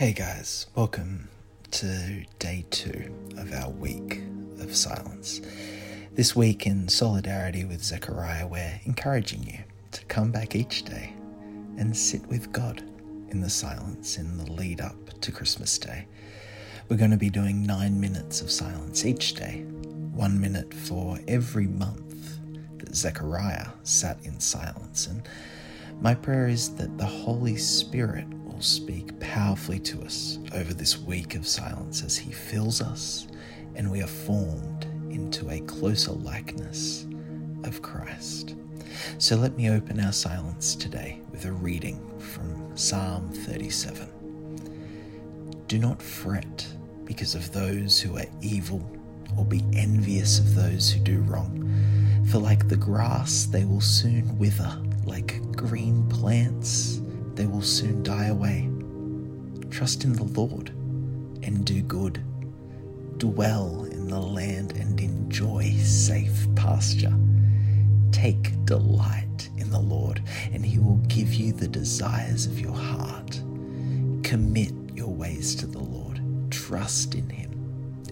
Hey guys, welcome to day two of our week of silence. This week, in solidarity with Zechariah, we're encouraging you to come back each day and sit with God in the silence in the lead up to Christmas Day. We're going to be doing nine minutes of silence each day, one minute for every month that Zechariah sat in silence. And my prayer is that the Holy Spirit will speak powerfully to us over this week of silence as He fills us and we are formed into a closer likeness of Christ. So let me open our silence today with a reading from Psalm 37. Do not fret because of those who are evil, or be envious of those who do wrong. For like the grass, they will soon wither, like green plants they will soon die away. Trust in the Lord and do good. Dwell in the land and enjoy safe pasture. Take delight in the Lord, and He will give you the desires of your heart. Commit your ways to the Lord. Trust in Him,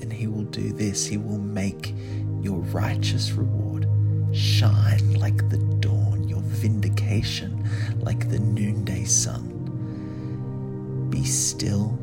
and He will do this. He will make your righteous reward shine like the dawn, your vindication like the noonday sun. Be still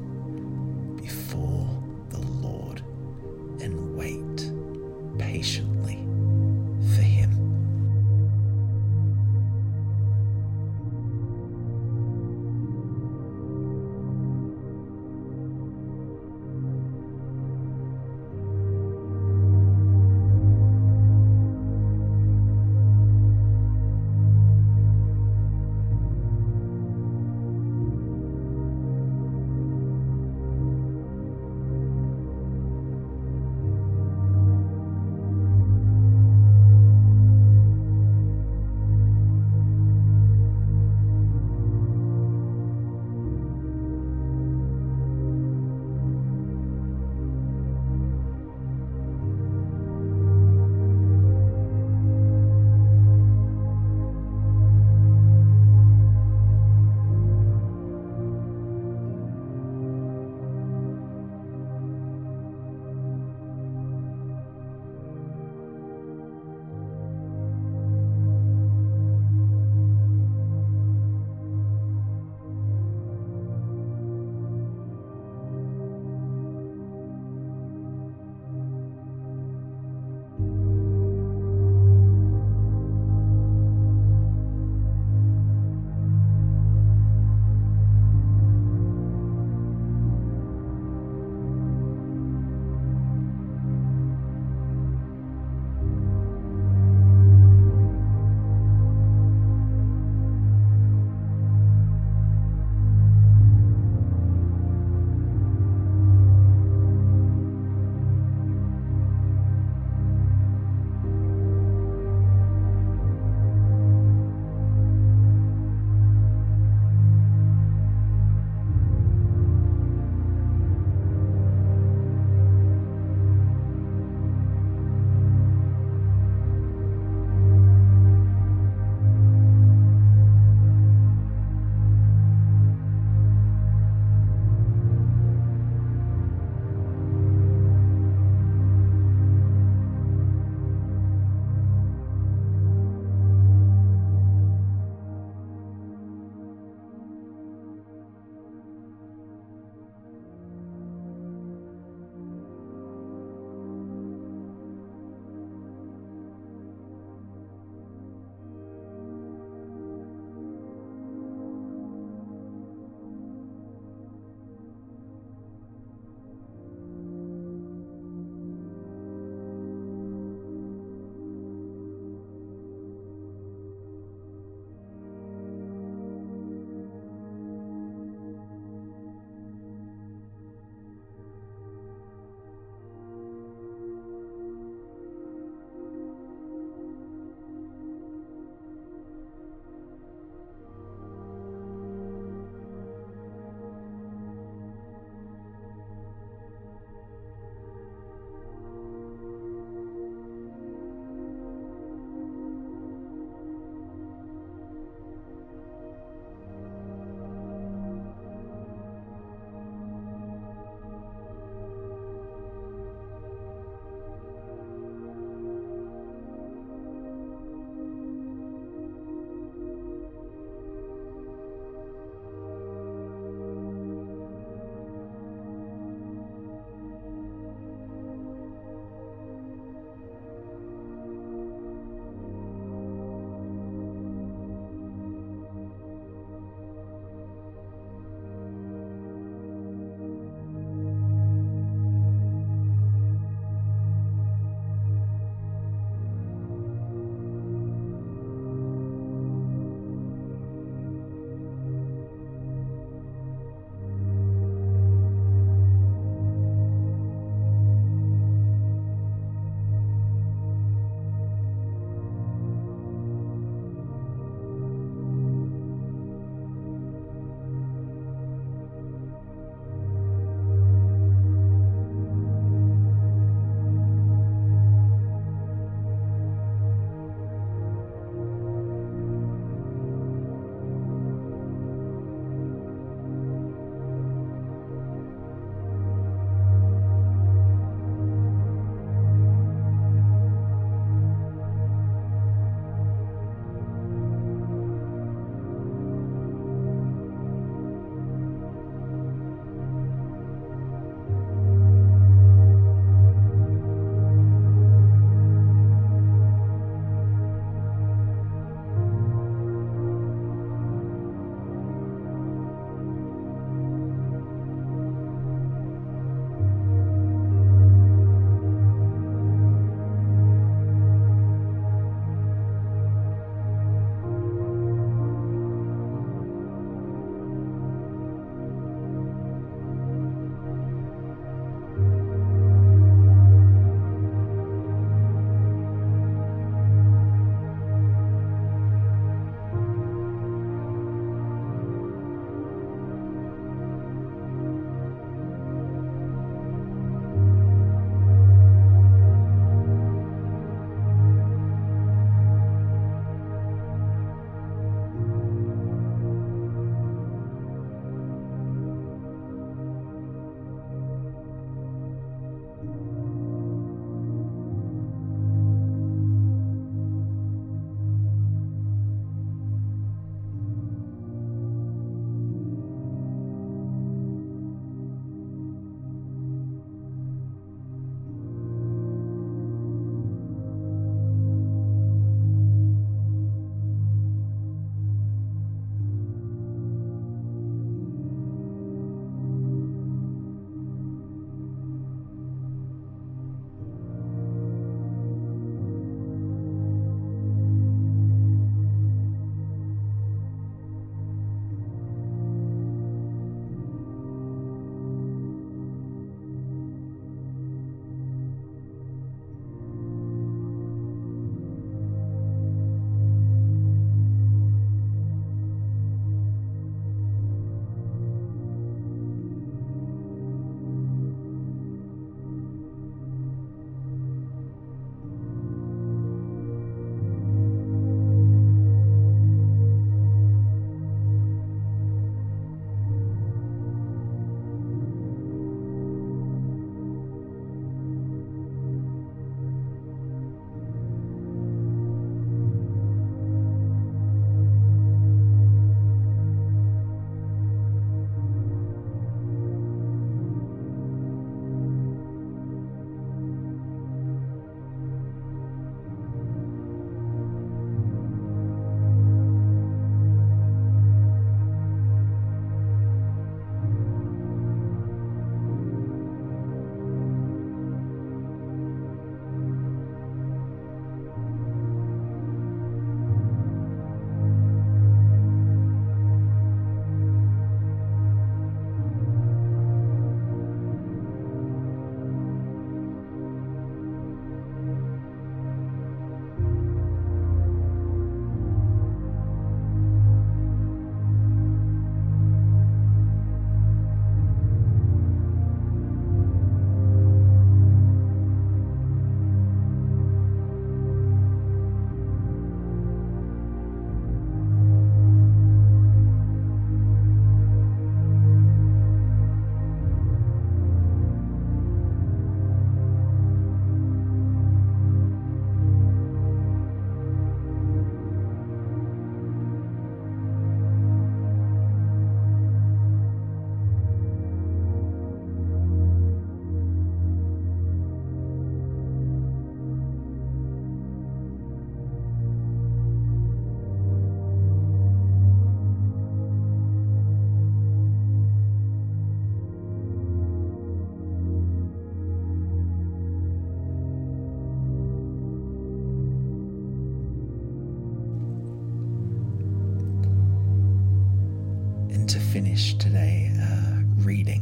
finish today, uh, reading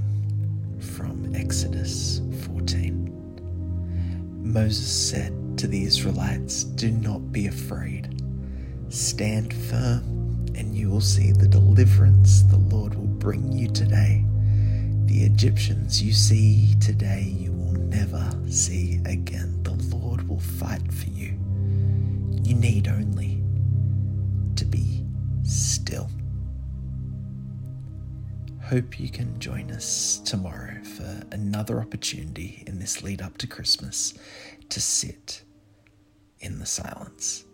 from Exodus 14. Moses said to the Israelites, Do not be afraid. Stand firm, and you will see the deliverance the Lord will bring you today. The Egyptians you see today, you will never see again. The Lord will fight for you. You need only Hope you can join us tomorrow for another opportunity in this lead up to Christmas to sit in the silence.